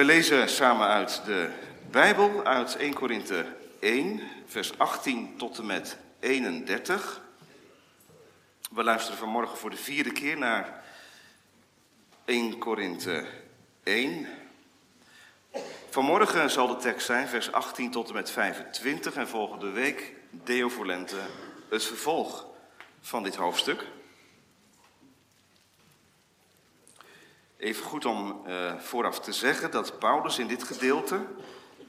We lezen samen uit de Bijbel, uit 1 Korinthe 1, vers 18 tot en met 31. We luisteren vanmorgen voor de vierde keer naar 1 Korinthe 1. Vanmorgen zal de tekst zijn vers 18 tot en met 25 en volgende week Deo voor Lente, het vervolg van dit hoofdstuk. Even goed om uh, vooraf te zeggen dat Paulus in dit gedeelte,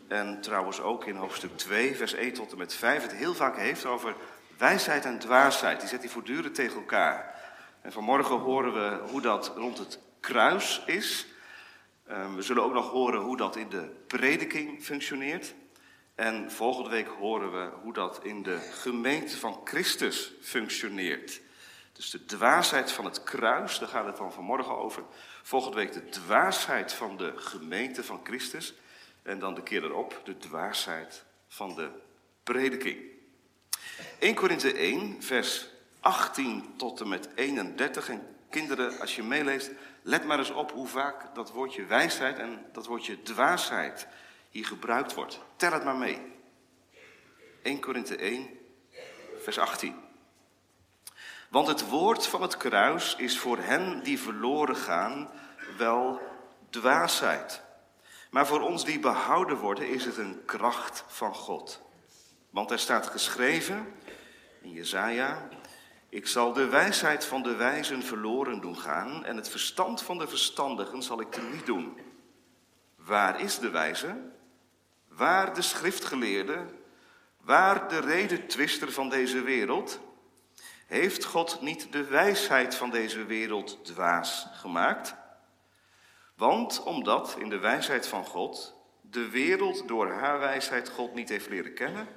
en trouwens ook in hoofdstuk 2, vers 1 tot en met 5, het heel vaak heeft over wijsheid en dwaasheid. Die zet hij voortdurend tegen elkaar. En vanmorgen horen we hoe dat rond het kruis is. Uh, we zullen ook nog horen hoe dat in de prediking functioneert. En volgende week horen we hoe dat in de gemeente van Christus functioneert. Dus de dwaasheid van het kruis, daar gaat het dan vanmorgen over. Volgende week de dwaasheid van de gemeente van Christus. En dan de keer erop de dwaasheid van de prediking. 1 Korinthe 1, vers 18 tot en met 31. En kinderen, als je meeleest, let maar eens op hoe vaak dat woordje wijsheid en dat woordje dwaasheid hier gebruikt wordt. Tel het maar mee. 1 Korinthe 1, vers 18. Want het woord van het kruis is voor hen die verloren gaan wel dwaasheid. Maar voor ons die behouden worden is het een kracht van God. Want er staat geschreven in Jezaja, ik zal de wijsheid van de wijzen verloren doen gaan en het verstand van de verstandigen zal ik niet doen. Waar is de wijze? Waar de schriftgeleerde? Waar de redetwister van deze wereld? Heeft God niet de wijsheid van deze wereld dwaas gemaakt? Want omdat in de wijsheid van God de wereld door haar wijsheid God niet heeft leren kennen,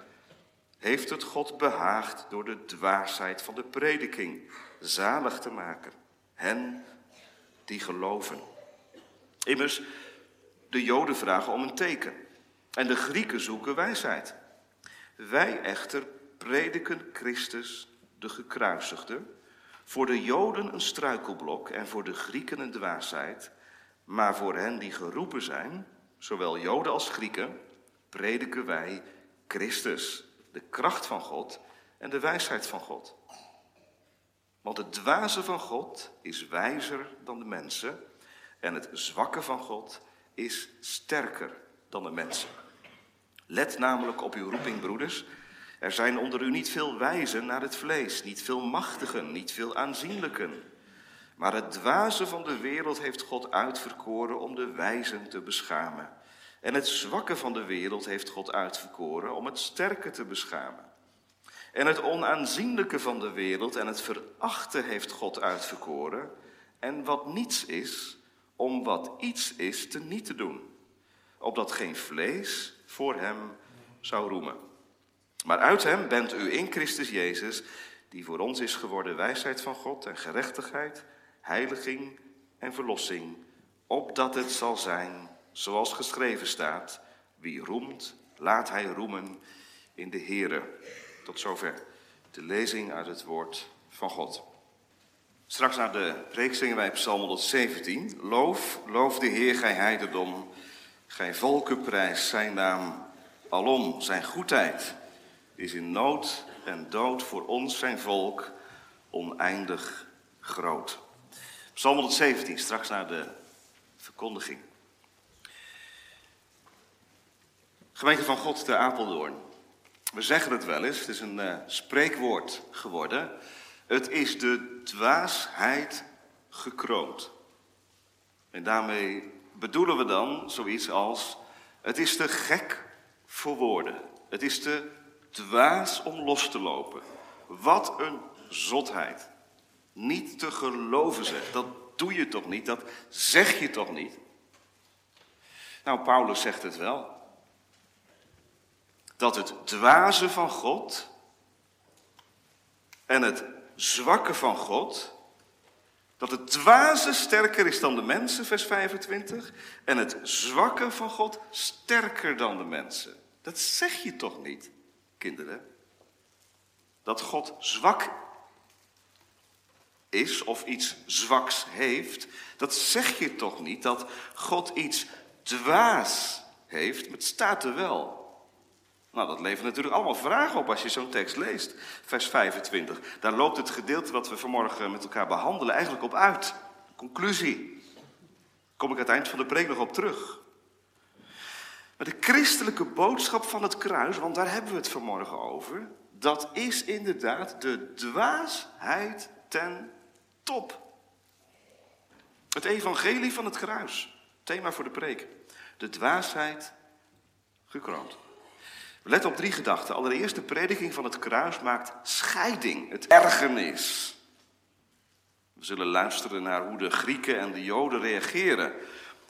heeft het God behaagd door de dwaasheid van de prediking zalig te maken. Hen die geloven. Immers, de Joden vragen om een teken en de Grieken zoeken wijsheid. Wij echter prediken Christus de gekruisigde, voor de Joden een struikelblok en voor de Grieken een dwaasheid, maar voor hen die geroepen zijn, zowel Joden als Grieken, prediken wij Christus, de kracht van God en de wijsheid van God. Want het dwaze van God is wijzer dan de mensen en het zwakke van God is sterker dan de mensen. Let namelijk op uw roeping, broeders. Er zijn onder u niet veel wijzen naar het vlees, niet veel machtigen, niet veel aanzienlijken. Maar het dwaze van de wereld heeft God uitverkoren om de wijzen te beschamen. En het zwakke van de wereld heeft God uitverkoren om het sterke te beschamen. En het onaanzienlijke van de wereld en het verachte heeft God uitverkoren. En wat niets is, om wat iets is te niet te doen. Opdat geen vlees voor hem zou roemen. Maar uit hem bent u in Christus Jezus, die voor ons is geworden wijsheid van God en gerechtigheid, heiliging en verlossing, opdat het zal zijn zoals geschreven staat, wie roemt, laat hij roemen in de Here. Tot zover de lezing uit het woord van God. Straks na de preek zingen wij Psalm 117. Loof, loof de Heer, gij heidendom, gij volkenprijs zijn naam, alom zijn goedheid is in nood en dood voor ons zijn volk oneindig groot. Psalm 117, straks naar de verkondiging. Gemeente van God te Apeldoorn. We zeggen het wel eens, het is een uh, spreekwoord geworden. Het is de dwaasheid gekroond. En daarmee bedoelen we dan zoiets als: het is te gek voor woorden. Het is te dwaas om los te lopen. Wat een zotheid. Niet te geloven zeg, dat doe je toch niet, dat zeg je toch niet? Nou, Paulus zegt het wel. Dat het dwaze van God en het zwakke van God, dat het dwaze sterker is dan de mensen, vers 25, en het zwakke van God sterker dan de mensen. Dat zeg je toch niet? Kinderen, dat God zwak is of iets zwaks heeft, dat zeg je toch niet, dat God iets dwaas heeft, maar het staat er wel. Nou, dat levert natuurlijk allemaal vragen op als je zo'n tekst leest. Vers 25. Daar loopt het gedeelte wat we vanmorgen met elkaar behandelen eigenlijk op uit. Conclusie. Kom ik aan het eind van de preek nog op terug. De christelijke boodschap van het kruis, want daar hebben we het vanmorgen over, dat is inderdaad de dwaasheid ten top. Het evangelie van het kruis, thema voor de preek. De dwaasheid gekroond. Let op drie gedachten. Allereerst, de prediking van het kruis maakt scheiding, het ergernis. We zullen luisteren naar hoe de Grieken en de Joden reageren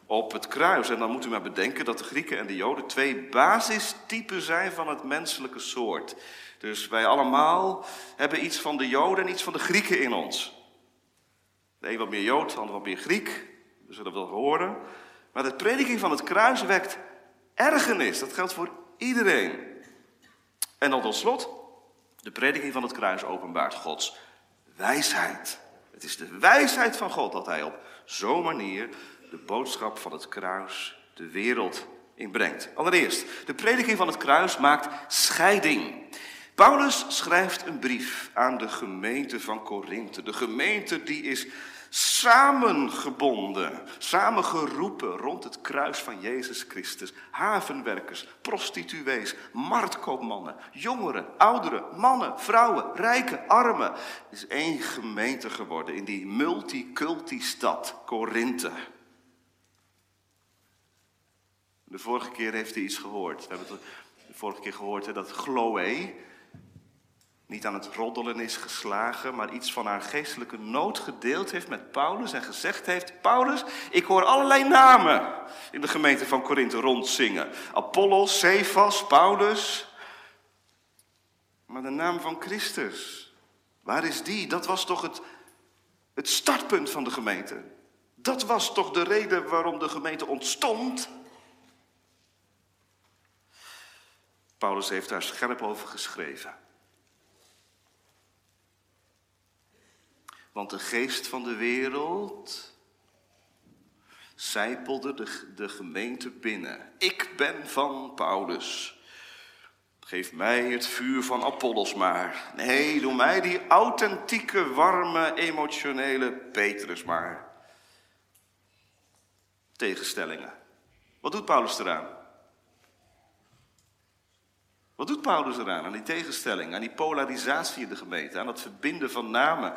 op het kruis. En dan moet u maar bedenken dat de Grieken en de Joden twee basistypen zijn van het menselijke soort. Dus wij allemaal hebben iets van de Joden en iets van de Grieken in ons. De een wat meer Jood, de ander wat meer Griek. We zullen wel horen. Maar de prediking van het kruis wekt ergernis. Dat geldt voor iedereen. En dan tot slot, de prediking van het kruis openbaart Gods wijsheid. Het is de wijsheid van God dat hij op zo'n manier de boodschap van het kruis de wereld inbrengt. Allereerst, de prediking van het kruis maakt scheiding. Paulus schrijft een brief aan de gemeente van Korinthe. De gemeente die is samengebonden, samengeroepen rond het kruis van Jezus Christus. Havenwerkers, prostituees, marktkoopmannen, jongeren, ouderen, mannen, vrouwen, rijken, armen. Het is één gemeente geworden in die multiculti-stad Korinthe. De vorige keer heeft hij iets gehoord. We hebben de vorige keer gehoord hè, dat Chloe, niet aan het roddelen is geslagen, maar iets van haar geestelijke nood gedeeld heeft met Paulus en gezegd heeft: Paulus, ik hoor allerlei namen in de gemeente van Korinthe rondzingen: Apollos, Cephas, Paulus. Maar de naam van Christus, waar is die? Dat was toch het, het startpunt van de gemeente. Dat was toch de reden waarom de gemeente ontstond? Paulus heeft daar scherp over geschreven. Want de geest van de wereld zijpelde de, de gemeente binnen. Ik ben van Paulus. Geef mij het vuur van Apollos maar. Nee, doe mij die authentieke, warme, emotionele Petrus maar. Tegenstellingen. Wat doet Paulus eraan? Wat doet Paulus eraan, aan die tegenstelling, aan die polarisatie in de gemeente, aan het verbinden van namen,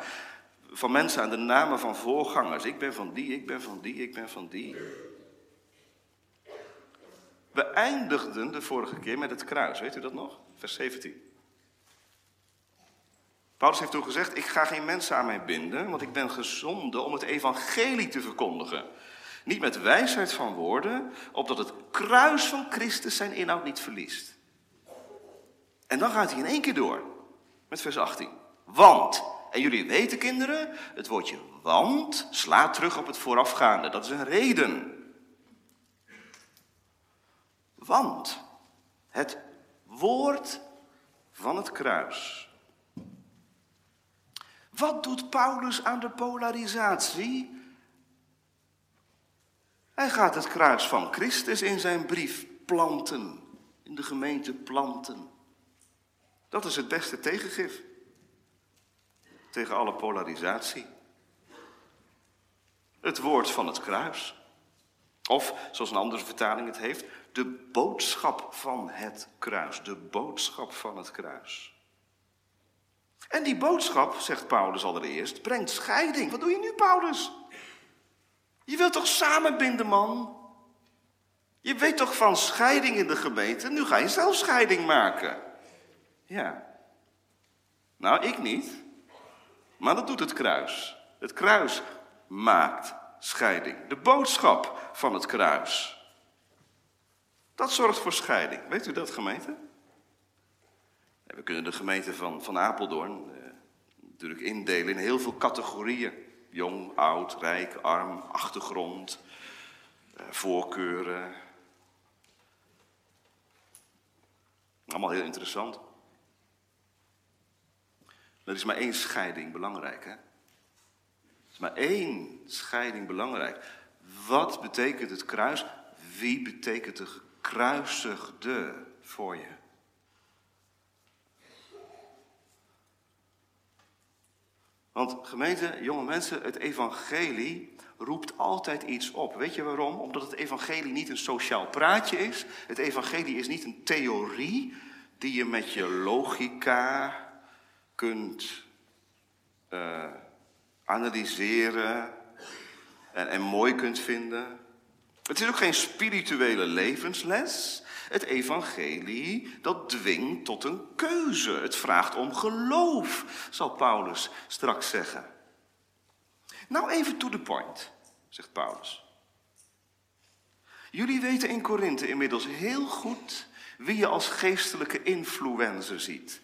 van mensen aan de namen van voorgangers. Ik ben van die, ik ben van die, ik ben van die. We eindigden de vorige keer met het kruis, weet u dat nog? Vers 17. Paulus heeft toen gezegd, ik ga geen mensen aan mij binden, want ik ben gezonden om het evangelie te verkondigen. Niet met wijsheid van woorden, opdat het kruis van Christus zijn inhoud niet verliest. En dan gaat hij in één keer door met vers 18. Want, en jullie weten kinderen, het woordje want slaat terug op het voorafgaande. Dat is een reden. Want het woord van het kruis. Wat doet Paulus aan de polarisatie? Hij gaat het kruis van Christus in zijn brief planten, in de gemeente planten. Dat is het beste tegengif tegen alle polarisatie. Het woord van het kruis. Of, zoals een andere vertaling het heeft, de boodschap van het kruis. De boodschap van het kruis. En die boodschap, zegt Paulus allereerst, brengt scheiding. Wat doe je nu, Paulus? Je wilt toch samenbinden, man? Je weet toch van scheiding in de gemeente? Nu ga je zelf scheiding maken. Ja. Nou, ik niet. Maar dat doet het kruis. Het kruis maakt scheiding. De boodschap van het kruis. Dat zorgt voor scheiding. Weet u dat, gemeente? We kunnen de gemeente van, van Apeldoorn eh, natuurlijk indelen in heel veel categorieën. Jong, oud, rijk, arm, achtergrond, eh, voorkeuren. Allemaal heel interessant. Er is maar één scheiding belangrijk, hè? Er is maar één scheiding belangrijk. Wat betekent het kruis? Wie betekent de gekruisigde voor je? Want gemeente, jonge mensen, het evangelie roept altijd iets op. Weet je waarom? Omdat het evangelie niet een sociaal praatje is. Het evangelie is niet een theorie die je met je logica kunt uh, analyseren en, en mooi kunt vinden. Het is ook geen spirituele levensles. Het evangelie, dat dwingt tot een keuze. Het vraagt om geloof, zal Paulus straks zeggen. Nou even to the point, zegt Paulus. Jullie weten in Korinthe inmiddels heel goed wie je als geestelijke influencer ziet.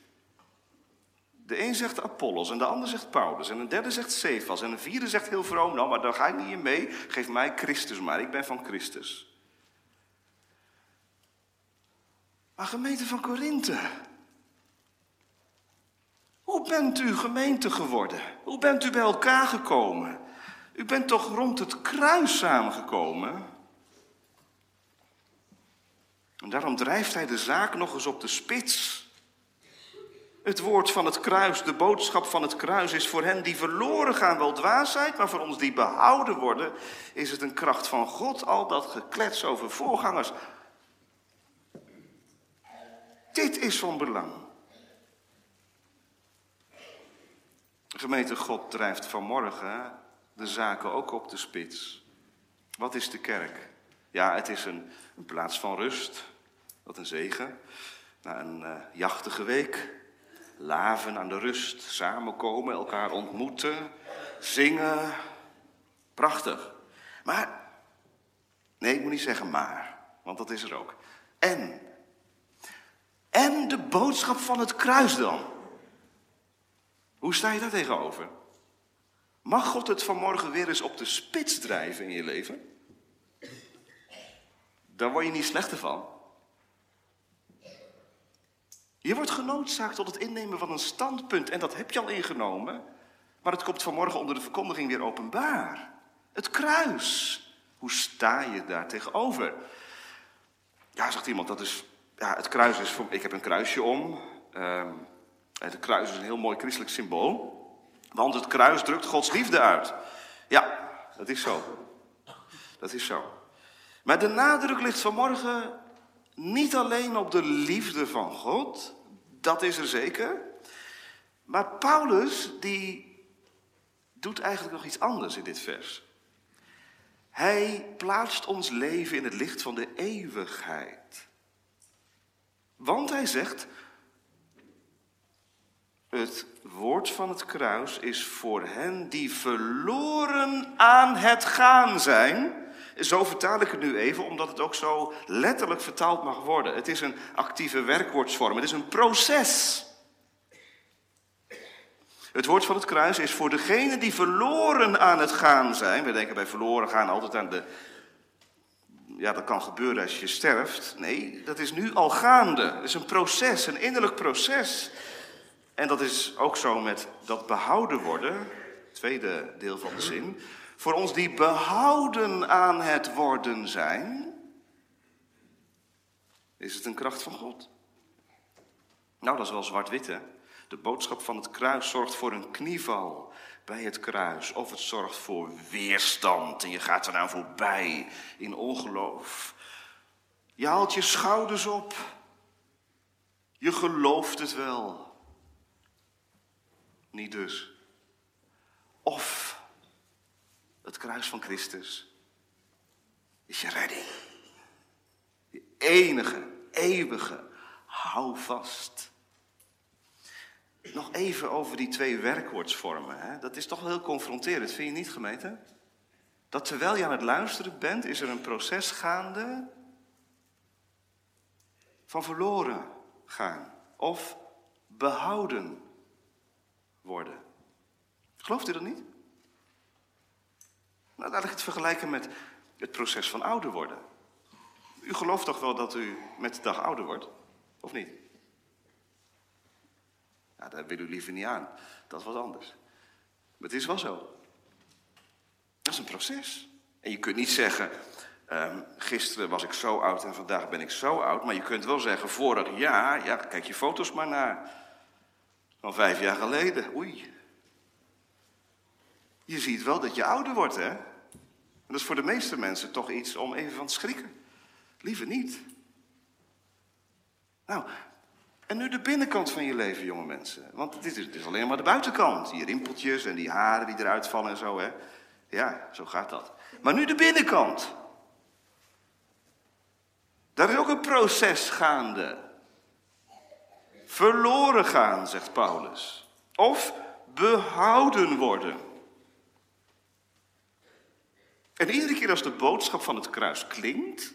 De een zegt Apollos en de ander zegt Paulus en een derde zegt Cephas en een vierde zegt heel vroom, nou maar daar ga ik niet in mee, geef mij Christus maar, ik ben van Christus. Maar gemeente van Korinthe, hoe bent u gemeente geworden? Hoe bent u bij elkaar gekomen? U bent toch rond het kruis samengekomen? En daarom drijft hij de zaak nog eens op de spits. Het woord van het kruis, de boodschap van het kruis is voor hen die verloren gaan wel dwaasheid, maar voor ons die behouden worden is het een kracht van God. Al dat geklets over voorgangers. Dit is van belang. Gemeente God drijft vanmorgen de zaken ook op de spits. Wat is de kerk? Ja, het is een, een plaats van rust. Wat een zegen. Na een uh, jachtige week laven aan de rust, samenkomen, elkaar ontmoeten, zingen. Prachtig. Maar, nee, ik moet niet zeggen maar, want dat is er ook. En, en de boodschap van het kruis dan. Hoe sta je daar tegenover? Mag God het vanmorgen weer eens op de spits drijven in je leven? Daar word je niet slechter van. Je wordt genoodzaakt tot het innemen van een standpunt en dat heb je al ingenomen. Maar het komt vanmorgen onder de verkondiging weer openbaar. Het kruis. Hoe sta je daar tegenover? Ja, zegt iemand, dat is, ja, het kruis is, voor, ik heb een kruisje om. Uh, het kruis is een heel mooi christelijk symbool. Want het kruis drukt Gods liefde uit. Ja, dat is zo. Dat is zo. Maar de nadruk ligt vanmorgen niet alleen op de liefde van God, dat is er zeker. Maar Paulus, die doet eigenlijk nog iets anders in dit vers. Hij plaatst ons leven in het licht van de eeuwigheid. Want hij zegt, het woord van het kruis is voor hen die verloren aan het gaan zijn zo vertaal ik het nu even, omdat het ook zo letterlijk vertaald mag worden. Het is een actieve werkwoordsvorm, het is een proces. Het woord van het kruis is voor degenen die verloren aan het gaan zijn. We denken bij verloren gaan altijd aan de. Ja, dat kan gebeuren als je sterft. Nee, dat is nu al gaande. Het is een proces, een innerlijk proces. En dat is ook zo met dat behouden worden, tweede deel van de zin. Voor ons die behouden aan het worden zijn, is het een kracht van God. Nou, dat is wel zwart-wit, hè? De boodschap van het kruis zorgt voor een knieval bij het kruis. Of het zorgt voor weerstand en je gaat er nou voorbij in ongeloof. Je haalt je schouders op. Je gelooft het wel. Niet dus. Of het kruis van Christus is je redding. Je enige, eeuwige, hou vast. Nog even over die twee werkwoordsvormen. Hè? Dat is toch wel heel confronterend, vind je niet, gemeente? Dat terwijl je aan het luisteren bent, is er een proces gaande van verloren gaan of behouden worden. Gelooft u dat niet? Nou, laat ik het vergelijken met het proces van ouder worden. U gelooft toch wel dat u met de dag ouder wordt? Of niet? Nou, daar wil u liever niet aan. Dat wat anders. Maar het is wel zo. Dat is een proces. En je kunt niet zeggen, ehm, gisteren was ik zo oud en vandaag ben ik zo oud. Maar je kunt wel zeggen, vorig jaar, ja, kijk je foto's maar naar. Van vijf jaar geleden, oei. Je ziet wel dat je ouder wordt, hè? En dat is voor de meeste mensen toch iets om even van te schrikken. Liever niet. Nou, en nu de binnenkant van je leven, jonge mensen. Want dit is, is alleen maar de buitenkant. Die rimpeltjes en die haren die eruit vallen en zo, hè. Ja, zo gaat dat. Maar nu de binnenkant. Daar is ook een proces gaande. Verloren gaan, zegt Paulus. Of behouden worden. En iedere keer als de boodschap van het kruis klinkt,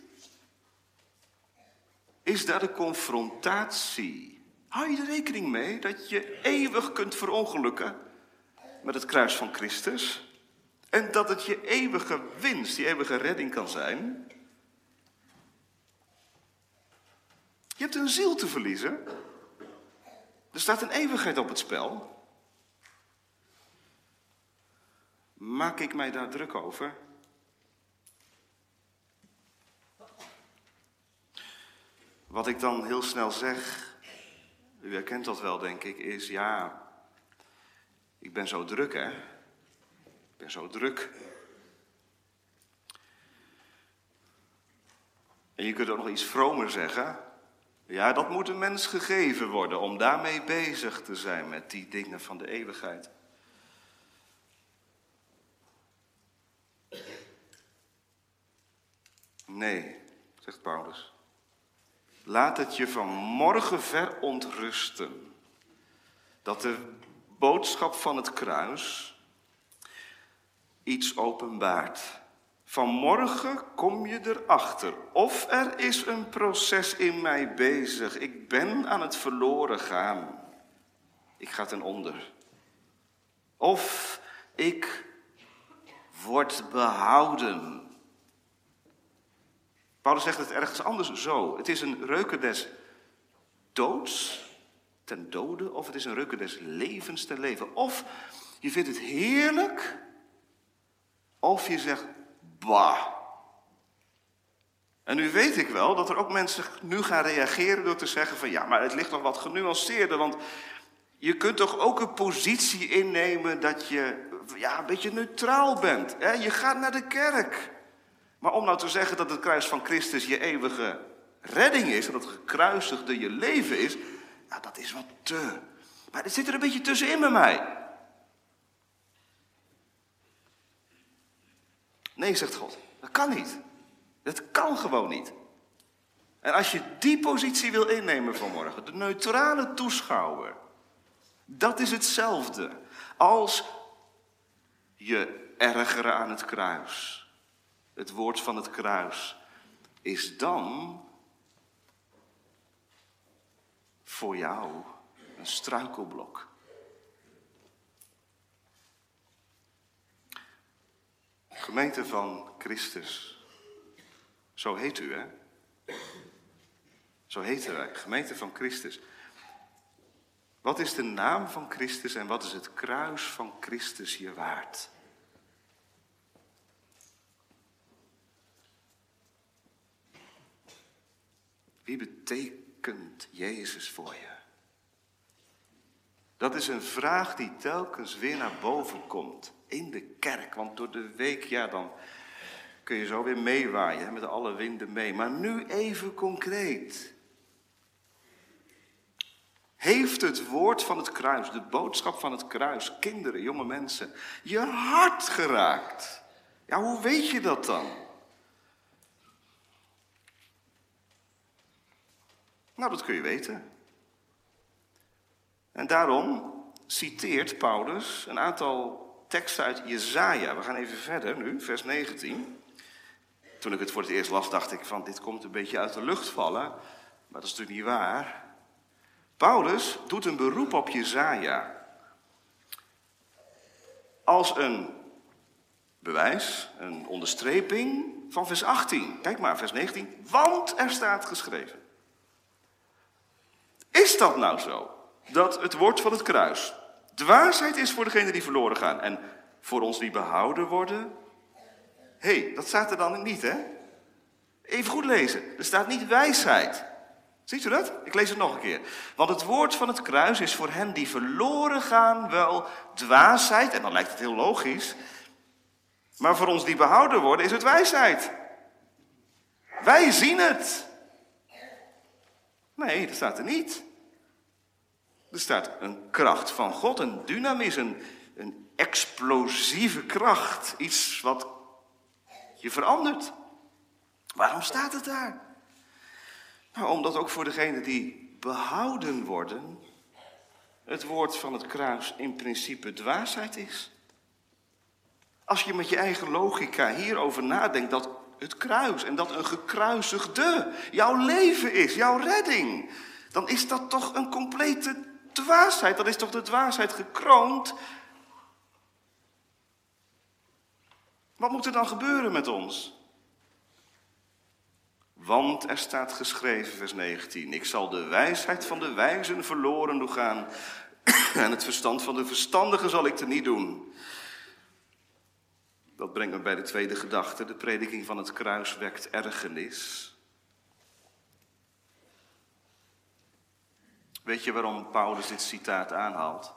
is daar de confrontatie. Hou je er rekening mee dat je eeuwig kunt verongelukken met het kruis van Christus? En dat het je eeuwige winst, die eeuwige redding kan zijn? Je hebt een ziel te verliezen. Er staat een eeuwigheid op het spel. Maak ik mij daar druk over? Wat ik dan heel snel zeg, u herkent dat wel denk ik, is ja, ik ben zo druk hè. Ik ben zo druk. En je kunt ook nog iets vromer zeggen. Ja, dat moet een mens gegeven worden om daarmee bezig te zijn met die dingen van de eeuwigheid. Nee, zegt Paulus. Laat het je van morgen verontrusten. Dat de boodschap van het kruis iets openbaart. Vanmorgen kom je erachter. Of er is een proces in mij bezig. Ik ben aan het verloren gaan. Ik ga ten onder. Of ik word behouden. Paulus zegt het ergens anders zo. Het is een reuken des doods ten dode, of het is een reuken des levens ten leven. Of je vindt het heerlijk, of je zegt, bah. En nu weet ik wel dat er ook mensen nu gaan reageren door te zeggen van ja, maar het ligt nog wat genuanceerder, want je kunt toch ook een positie innemen dat je ja, een beetje neutraal bent. Hè? Je gaat naar de kerk. Maar om nou te zeggen dat het kruis van Christus je eeuwige redding is, en dat het gekruisigde je leven is, ja, dat is wat te. Maar het zit er een beetje tussenin bij mij. Nee, zegt God, dat kan niet. Dat kan gewoon niet. En als je die positie wil innemen vanmorgen, de neutrale toeschouwer, dat is hetzelfde als je ergeren aan het kruis het woord van het kruis, is dan voor jou een struikelblok. Gemeente van Christus. Zo heet u, hè? Zo heten wij, gemeente van Christus. Wat is de naam van Christus en wat is het kruis van Christus je waard? Wie betekent Jezus voor je? Dat is een vraag die telkens weer naar boven komt in de kerk. Want door de week, ja, dan kun je zo weer meewaaien met alle winden mee. Maar nu even concreet. Heeft het woord van het kruis, de boodschap van het kruis, kinderen, jonge mensen, je hart geraakt? Ja, hoe weet je dat dan? Nou, dat kun je weten. En daarom citeert Paulus een aantal teksten uit Jezaja. We gaan even verder nu, vers 19. Toen ik het voor het eerst las, dacht ik van dit komt een beetje uit de lucht vallen. Maar dat is natuurlijk niet waar. Paulus doet een beroep op Jezaja. Als een bewijs, een onderstreping van vers 18. Kijk maar, vers 19. Want er staat geschreven. Is dat nou zo? Dat het woord van het kruis dwaasheid is voor degenen die verloren gaan en voor ons die behouden worden? Hé, hey, dat staat er dan niet, hè? Even goed lezen. Er staat niet wijsheid. Ziet u dat? Ik lees het nog een keer. Want het woord van het kruis is voor hen die verloren gaan wel dwaasheid. En dan lijkt het heel logisch. Maar voor ons die behouden worden is het wijsheid. Wij zien het. Nee, dat staat er niet. Er staat een kracht van God, een dynamis, een, explosieve kracht. Iets wat je verandert. Waarom staat het daar? Nou, omdat ook voor degenen die behouden worden, het woord van het kruis in principe dwaasheid is. Als je met je eigen logica hierover nadenkt dat het kruis en dat een gekruisigde jouw leven is, jouw redding, dan is dat toch een complete dwaasheid. Dan is toch de dwaasheid gekroond. Wat moet er dan gebeuren met ons? Want er staat geschreven, vers 19, ik zal de wijsheid van de wijzen verloren doen gaan en het verstand van de verstandigen zal ik er niet doen. Dat brengt me bij de tweede gedachte. De prediking van het kruis wekt ergernis. Weet je waarom Paulus dit citaat aanhaalt?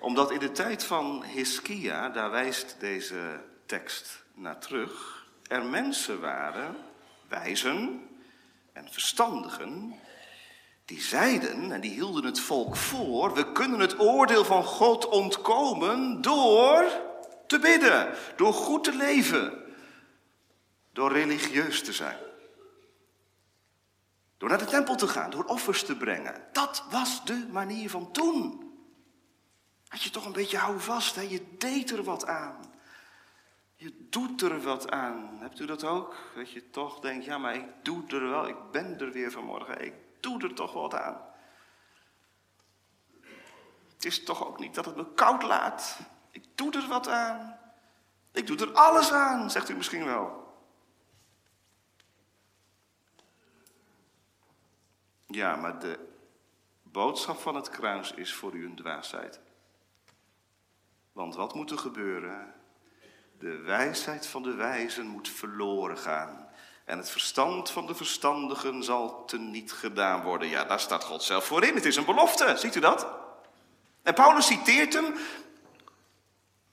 Omdat in de tijd van Hiskia, daar wijst deze tekst naar terug, er mensen waren wijzen en verstandigen, die zeiden en die hielden het volk voor, we kunnen het oordeel van God ontkomen door te bidden, door goed te leven, door religieus te zijn. Naar de tempel te gaan, door offers te brengen. Dat was de manier van toen. Had je toch een beetje hou vast, hè? je deed er wat aan. Je doet er wat aan. Hebt u dat ook? Dat je toch denkt, ja, maar ik doe er wel, ik ben er weer vanmorgen, ik doe er toch wat aan. Het is toch ook niet dat het me koud laat. Ik doe er wat aan. Ik doe er alles aan, zegt u misschien wel. Ja, maar de boodschap van het kruis is voor u een dwaasheid. Want wat moet er gebeuren de wijsheid van de wijzen moet verloren gaan. En het verstand van de verstandigen zal teniet gedaan worden. Ja, daar staat God zelf voor in. Het is een belofte, ziet u dat? En Paulus citeert hem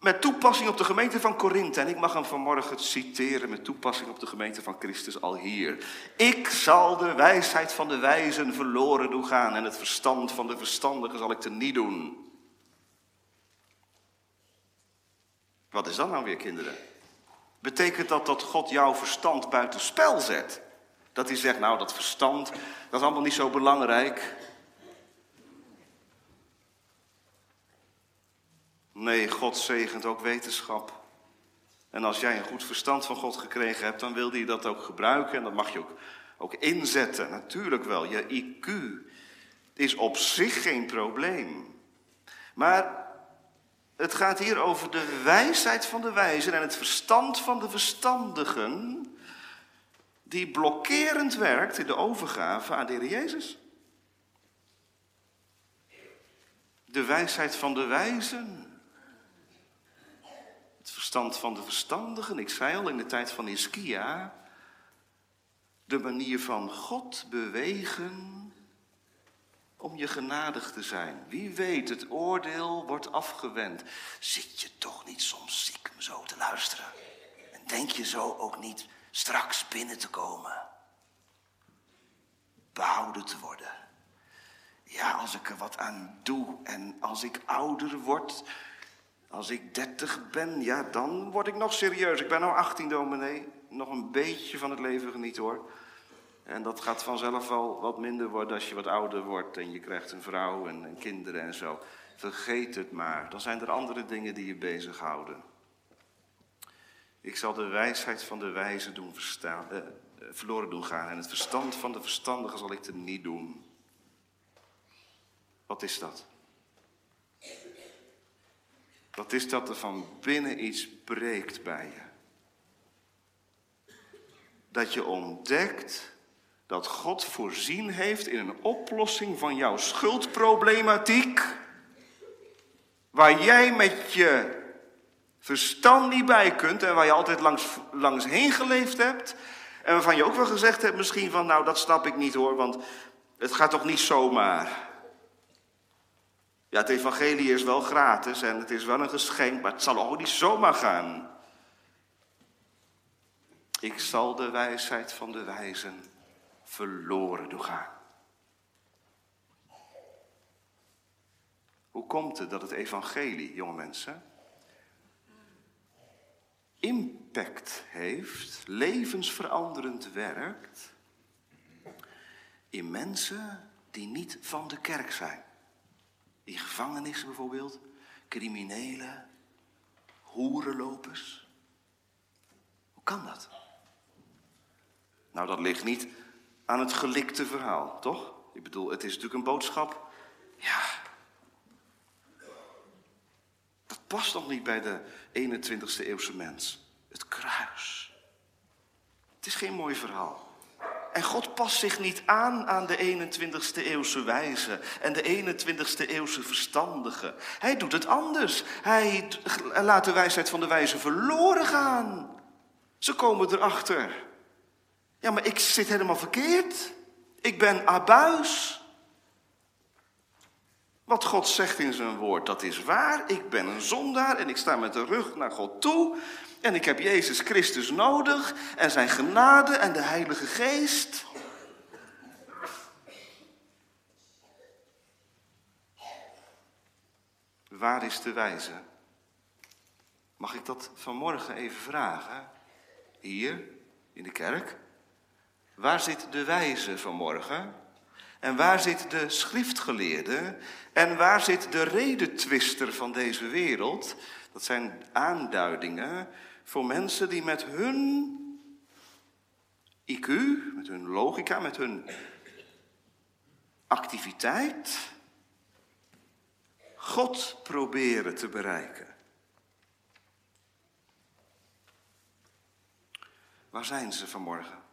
met toepassing op de gemeente van Korinthe. En ik mag hem vanmorgen citeren met toepassing op de gemeente van Christus al hier. Ik zal de wijsheid van de wijzen verloren doen gaan. En het verstand van de verstandigen zal ik teniet doen. Wat is dat nou weer, kinderen? Betekent dat dat God jouw verstand buiten spel zet? Dat hij zegt, nou dat verstand, dat is allemaal niet zo belangrijk. Nee, God zegent ook wetenschap. En als jij een goed verstand van God gekregen hebt, dan wil hij dat ook gebruiken. En dat mag je ook, ook inzetten, natuurlijk wel. Je IQ is op zich geen probleem. Maar het gaat hier over de wijsheid van de wijzen en het verstand van de verstandigen, die blokkerend werkt in de overgave aan de Heer Jezus. De wijsheid van de wijzen. Verstand van de verstandigen. Ik zei al in de tijd van Ischia. De manier van God bewegen om je genadig te zijn. Wie weet, het oordeel wordt afgewend. Zit je toch niet soms ziek om zo te luisteren? En denk je zo ook niet straks binnen te komen? Behouden te worden. Ja, als ik er wat aan doe en als ik ouder word, als ik dertig ben, ja, dan word ik nog serieus. Ik ben nou 18 dominee, nog een beetje van het leven genieten hoor. En dat gaat vanzelf wel wat minder worden als je wat ouder wordt en je krijgt een vrouw en, en kinderen en zo. Vergeet het maar. Dan zijn er andere dingen die je bezighouden. Ik zal de wijsheid van de wijze doen verstaan, eh, verloren doen gaan en het verstand van de verstandigen zal ik niet doen. Wat is dat? Wat is dat er van binnen iets breekt bij je? Dat je ontdekt dat God voorzien heeft in een oplossing van jouw schuldproblematiek, waar jij met je verstand niet bij kunt en waar je altijd langs, langs heen geleefd hebt En waarvan je ook wel gezegd hebt misschien van, nou dat snap ik niet hoor, want het gaat toch niet zomaar. Ja, het evangelie is wel gratis en het is wel een geschenk, maar het zal ook niet zomaar gaan. Ik zal de wijsheid van de wijzen verloren doen gaan. Hoe komt het dat het evangelie, jonge mensen, impact heeft, levensveranderend werkt in mensen die niet van de kerk zijn? In gevangenissen bijvoorbeeld, criminelen, hoerenlopers. Hoe kan dat? Nou, dat ligt niet aan het gelikte verhaal, toch? Ik bedoel, het is natuurlijk een boodschap. Ja. Dat past nog niet bij de 21ste eeuwse mens. Het kruis. Het is geen mooi verhaal. En God past zich niet aan aan de 21ste eeuwse wijze en de 21ste eeuwse verstandige. Hij doet het anders. Hij laat de wijsheid van de wijze verloren gaan. Ze komen erachter. Ja, maar ik zit helemaal verkeerd. Ik ben abuis. Wat God zegt in zijn woord, dat is waar. Ik ben een zondaar en ik sta met de rug naar God toe. En ik heb Jezus Christus nodig en zijn genade en de Heilige Geest. Waar is de wijze? Mag ik dat vanmorgen even vragen? Hier, in de kerk. Waar zit de wijze vanmorgen? En waar zit de schriftgeleerde? En waar zit de redetwister van deze wereld? Dat zijn aanduidingen voor mensen die met hun IQ, met hun logica, met hun activiteit God proberen te bereiken. Waar zijn ze vanmorgen?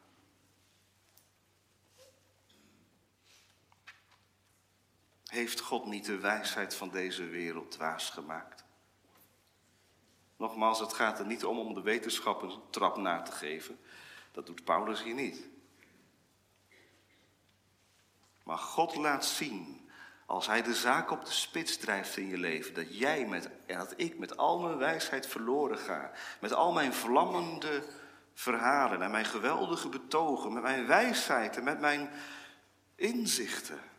Heeft God niet de wijsheid van deze wereld dwaas gemaakt? Nogmaals, het gaat er niet om om de wetenschap een trap na te geven. Dat doet Paulus hier niet. Maar God laat zien, als Hij de zaak op de spits drijft in je leven, dat jij met, en dat ik met al mijn wijsheid verloren ga. Met al mijn vlammende verhalen en mijn geweldige betogen, met mijn wijsheid en met mijn inzichten.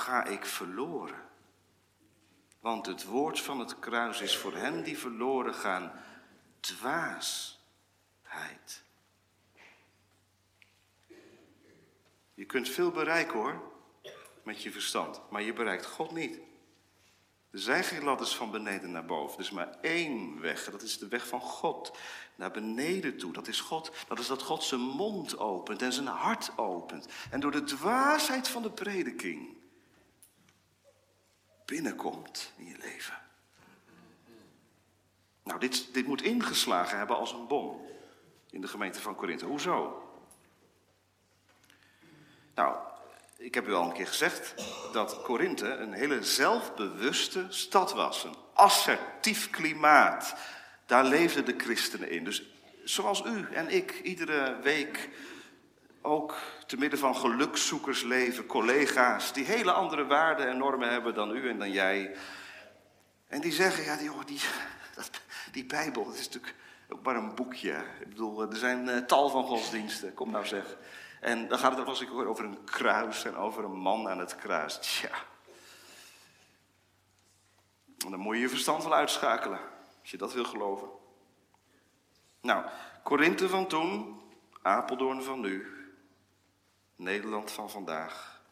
Ga ik verloren. Want het woord van het kruis is voor hen die verloren gaan dwaasheid. Je kunt veel bereiken hoor, met je verstand, maar je bereikt God niet. Er zijn geen ladders van beneden naar boven. Er is maar één weg. Dat is de weg van God. Naar beneden toe. Dat is God. Dat is dat God zijn mond opent en zijn hart opent. En door de dwaasheid van de prediking binnenkomt in je leven. Nou, dit, dit moet ingeslagen hebben als een bom in de gemeente van Korinthe. Hoezo? Nou, ik heb u al een keer gezegd dat Korinthe een hele zelfbewuste stad was. Een assertief klimaat. Daar leefden de christenen in. Dus zoals u en ik iedere week ook te midden van gelukszoekers leven, collega's die hele andere waarden en normen hebben dan u en dan jij. En die zeggen, ja, die, die, die Bijbel, dat is natuurlijk ook maar een boekje. Ik bedoel, er zijn uh, tal van godsdiensten, kom nou zeg. En dan gaat het als ik hoor over een kruis en over een man aan het kruis. Tja. Dan moet je je verstand wel uitschakelen, als je dat wil geloven. Nou, Korinthe van toen, Apeldoorn van nu, Nederland van vandaag.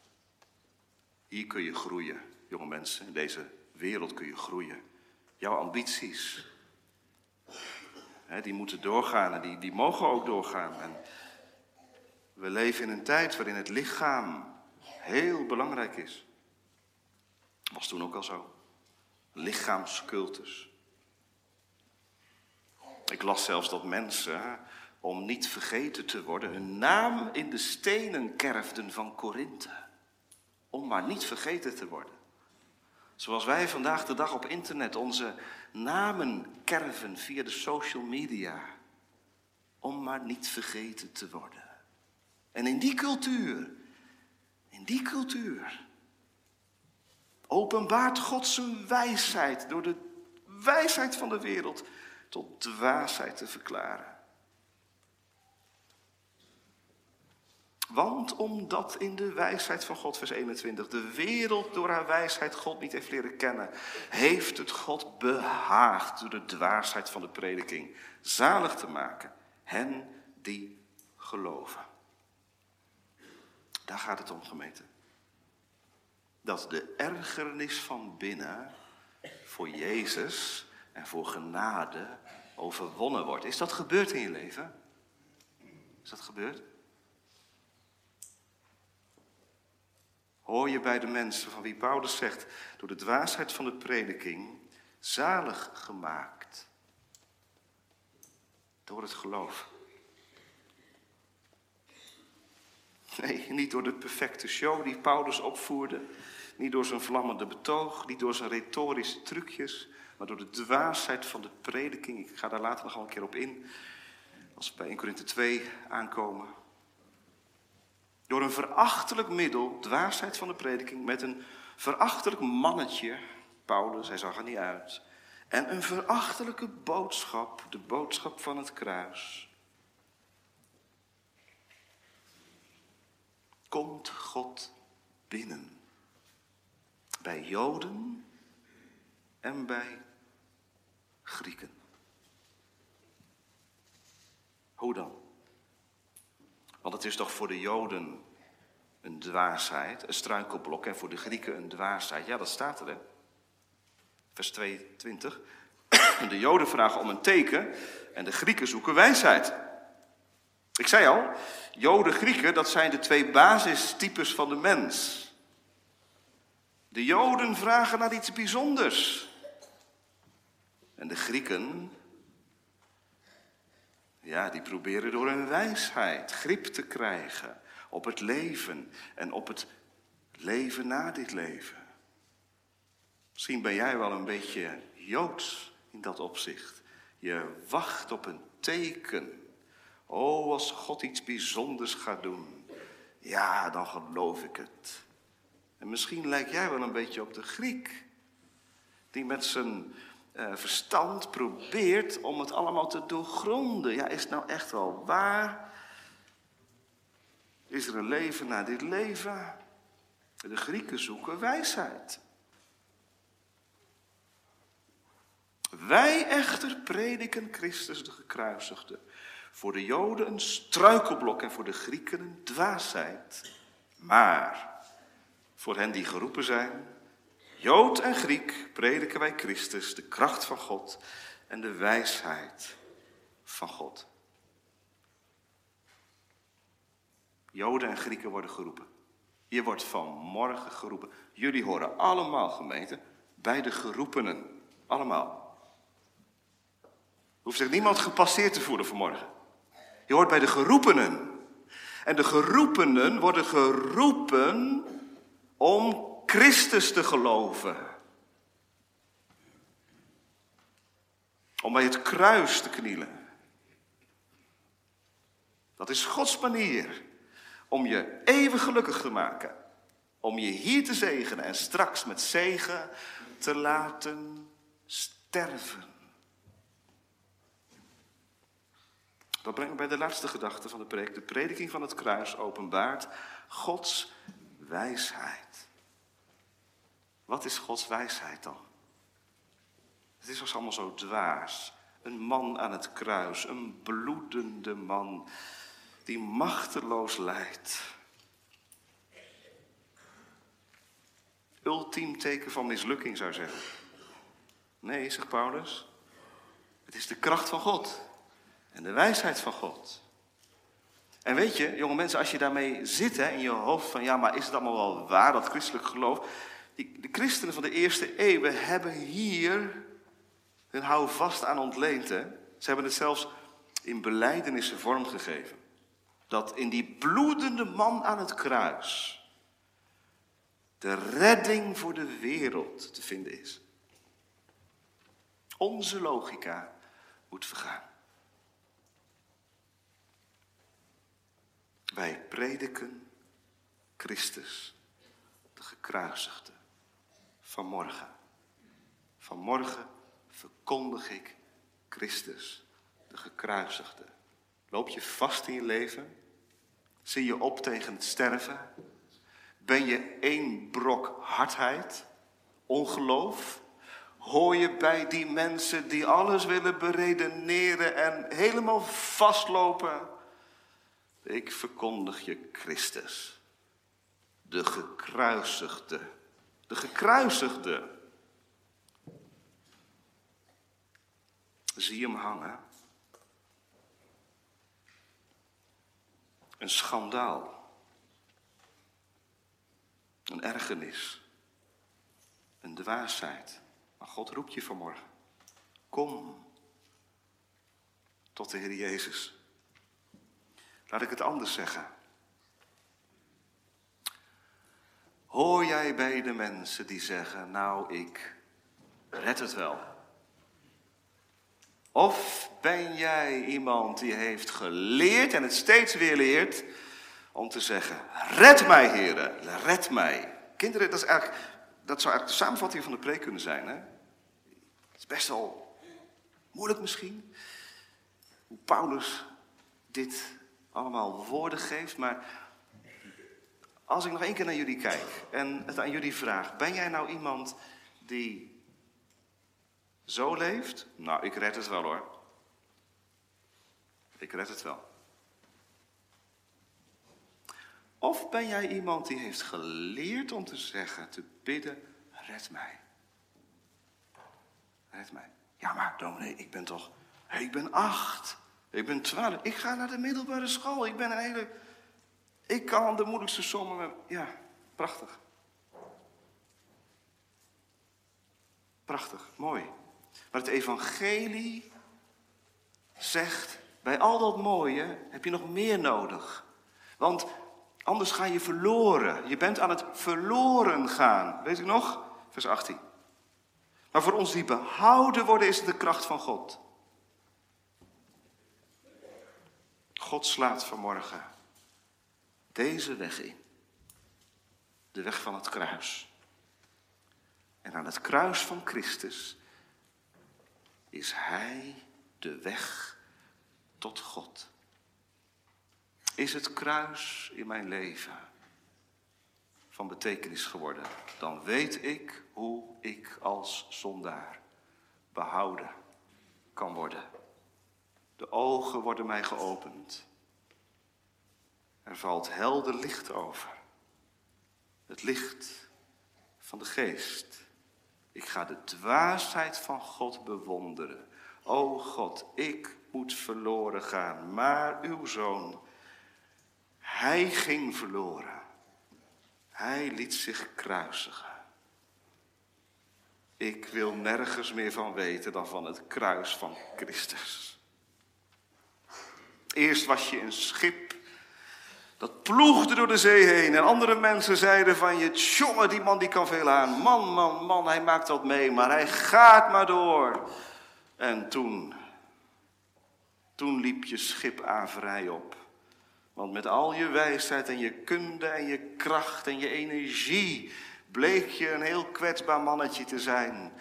Hier kun je groeien, jonge mensen. In deze wereld kun je groeien. Jouw ambities, hè, die moeten doorgaan en die, die mogen ook doorgaan. En we leven in een tijd waarin het lichaam heel belangrijk is. Was toen ook al zo. Lichaamscultus. Ik las zelfs dat mensen om niet vergeten te worden, hun naam in de stenen kerfden van Korinthe. Om maar niet vergeten te worden. Zoals wij vandaag de dag op internet onze namen kerven via de social media. Om maar niet vergeten te worden. En in die cultuur, in die cultuur, openbaart God zijn wijsheid door de wijsheid van de wereld tot dwaasheid te verklaren. Want omdat in de wijsheid van God, vers 21, de wereld door haar wijsheid God niet heeft leren kennen, heeft het God behaagd door de dwaasheid van de prediking zalig te maken. Hen die geloven. Daar gaat het om, gemeente. Dat de ergernis van binnen voor Jezus en voor genade overwonnen wordt. Is dat gebeurd in je leven? Is dat gebeurd? Hoor je bij de mensen van wie Paulus zegt, door de dwaasheid van de prediking, zalig gemaakt. Door het geloof. Nee, niet door de perfecte show die Paulus opvoerde. Niet door zijn vlammende betoog, niet door zijn retorische trucjes. Maar door de dwaasheid van de prediking. Ik ga daar later nog wel een keer op in. Als we bij 1 Korinthe 2 aankomen. Door een verachtelijk middel, dwaasheid van de prediking, met een verachtelijk mannetje, Paulus, hij zag er niet uit, en een verachtelijke boodschap, de boodschap van het kruis. Komt God binnen. Bij Joden en bij Grieken. Hoe dan? Want het is toch voor de Joden een dwaasheid, een struikelblok, en voor de Grieken een dwaasheid. Ja, dat staat er? Vers 22. De Joden vragen om een teken en de Grieken zoeken wijsheid. Ik zei al, Joden, Grieken, dat zijn de twee basistypes van de mens. De Joden vragen naar iets bijzonders. En de Grieken ja, die proberen door hun wijsheid grip te krijgen op het leven en op het leven na dit leven. Misschien ben jij wel een beetje joods in dat opzicht. Je wacht op een teken. Oh, als God iets bijzonders gaat doen, ja, dan geloof ik het. En misschien lijk jij wel een beetje op de Griek, die met zijn uh, verstand probeert om het allemaal te doorgronden. Ja, is het nou echt wel waar? Is er een leven na dit leven? De Grieken zoeken wijsheid. Wij echter prediken Christus de gekruisigde. Voor de Joden een struikelblok en voor de Grieken een dwaasheid. Maar voor hen die geroepen zijn, Jood en Griek prediken wij Christus, de kracht van God en de wijsheid van God. Joden en Grieken worden geroepen. Je wordt vanmorgen geroepen. Jullie horen allemaal, gemeente, bij de geroepenen. Allemaal. Hoeft zich niemand gepasseerd te voelen vanmorgen. Je hoort bij de geroepenen. En de geroepenen worden geroepen om Christus te geloven. Om bij het kruis te knielen. Dat is Gods manier om je eeuwig gelukkig te maken. Om je hier te zegenen en straks met zegen te laten sterven. Dat brengt me bij de laatste gedachte van de preek. De prediking van het kruis openbaart Gods wijsheid. Wat is Gods wijsheid dan? Het is allemaal zo dwaas. Een man aan het kruis, een bloedende man die machteloos lijdt. Ultiem teken van mislukking zou zeggen. Nee, zegt Paulus. Het is de kracht van God en de wijsheid van God. En weet je, jonge mensen, als je daarmee zit hè, in je hoofd van ja, maar is het allemaal wel waar, dat christelijk geloof? De christenen van de eerste eeuwen hebben hier hun houvast aan ontleend. Hè? Ze hebben het zelfs in beleidenissen vormgegeven. Dat in die bloedende man aan het kruis de redding voor de wereld te vinden is. Onze logica moet vergaan. Wij prediken Christus, de gekruisigde, vanmorgen. Vanmorgen verkondig ik Christus, de gekruisigde. Loop je vast in je leven? Zie je op tegen het sterven? Ben je één brok hardheid, ongeloof? Hoor je bij die mensen die alles willen beredeneren en helemaal vastlopen? Ik verkondig je Christus, de gekruisigde, de gekruisigde. Zie hem hangen. Een schandaal. Een ergernis. Een dwaasheid. Maar God roept je vanmorgen. Kom tot de Heer Jezus. Laat ik het anders zeggen. Hoor jij bij de mensen die zeggen, nou ik red het wel. Of ben jij iemand die heeft geleerd en het steeds weer leert om te zeggen, red mij heren, red mij. Kinderen, dat, is eigenlijk, dat zou eigenlijk de samenvatting van de preek kunnen zijn. Hè? Het is best wel moeilijk misschien, hoe Paulus dit allemaal woorden geeft, maar als ik nog één keer naar jullie kijk en het aan jullie vraag, ben jij nou iemand die zo leeft? Nou, ik red het wel hoor. Ik red het wel. Of ben jij iemand die heeft geleerd om te zeggen, te bidden, red mij. Red mij. Ja, maar dominee, ik ben toch, ik ben acht. Ik ben twaalf. Ik ga naar de middelbare school. Ik ben een hele... Ik kan de moeilijkste sommen... Ja, prachtig. Prachtig, mooi. Maar het evangelie zegt, bij al dat mooie heb je nog meer nodig. Want anders ga je verloren. Je bent aan het verloren gaan. Weet u nog? Vers 18. Maar voor ons die behouden worden is het de kracht van God. God slaat vanmorgen deze weg in. De weg van het kruis. En aan het kruis van Christus is Hij de weg tot God. Is het kruis in mijn leven van betekenis geworden, dan weet ik hoe ik als zondaar behouden kan worden. De ogen worden mij geopend. Er valt helder licht over. Het licht van de geest. Ik ga de dwaasheid van God bewonderen. O God, ik moet verloren gaan, maar uw zoon, hij ging verloren. Hij liet zich kruisigen. Ik wil nergens meer van weten dan van het kruis van Christus. Eerst was je een schip dat ploegde door de zee heen. En andere mensen zeiden van je, jongen, die man die kan veel aan. Man, man, man, hij maakt dat mee, maar hij gaat maar door. En toen, toen liep je schip averij op. Want met al je wijsheid en je kunde en je kracht en je energie bleek je een heel kwetsbaar mannetje te zijn.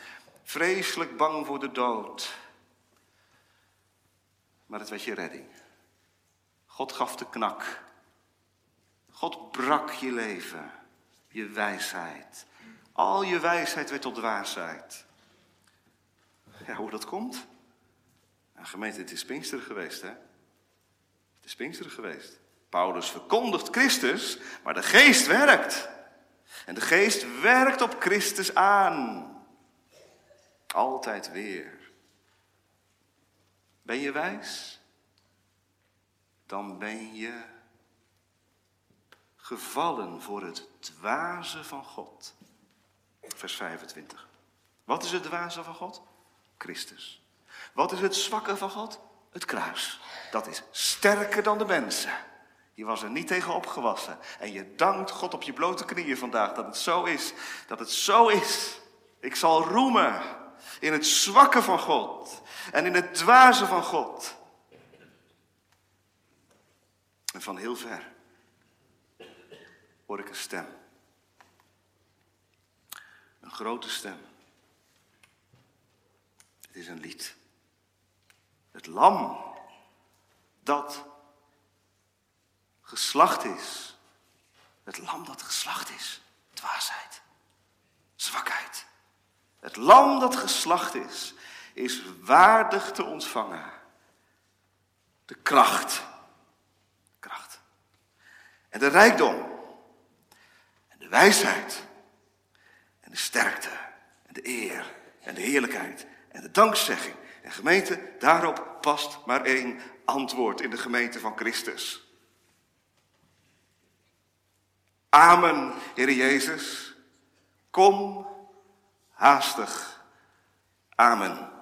Vreselijk bang voor de dood. Maar het was je redding. God gaf de knak. God brak je leven, je wijsheid. Al je wijsheid werd tot dwaasheid. Ja, hoe dat komt? Gemeente, het is Pinksteren geweest, hè? Het is Pinksteren geweest. Paulus verkondigt Christus, maar de geest werkt. En de geest werkt op Christus aan. Altijd weer. Ben je wijs? dan ben je gevallen voor het dwaze van God. Vers 25. Wat is het dwaze van God? Christus. Wat is het zwakke van God? Het kruis. Dat is sterker dan de mensen. Je was er niet tegen opgewassen. En je dankt God op je blote knieën vandaag dat het zo is. Dat het zo is. Ik zal roemen in het zwakke van God en in het dwaze van God. En van heel ver hoor ik een stem. Een grote stem. Het is een lied. Het lam dat geslacht is. Het lam dat geslacht is. Dwaasheid. Zwakheid. Het lam dat geslacht is, is waardig te ontvangen. De kracht. Kracht. En de rijkdom. De wijsheid. En de sterkte. En de eer. En de heerlijkheid. En de dankzegging. En gemeente, daarop past maar één antwoord in de gemeente van Christus. Amen, Heer Jezus. Kom haastig. Amen.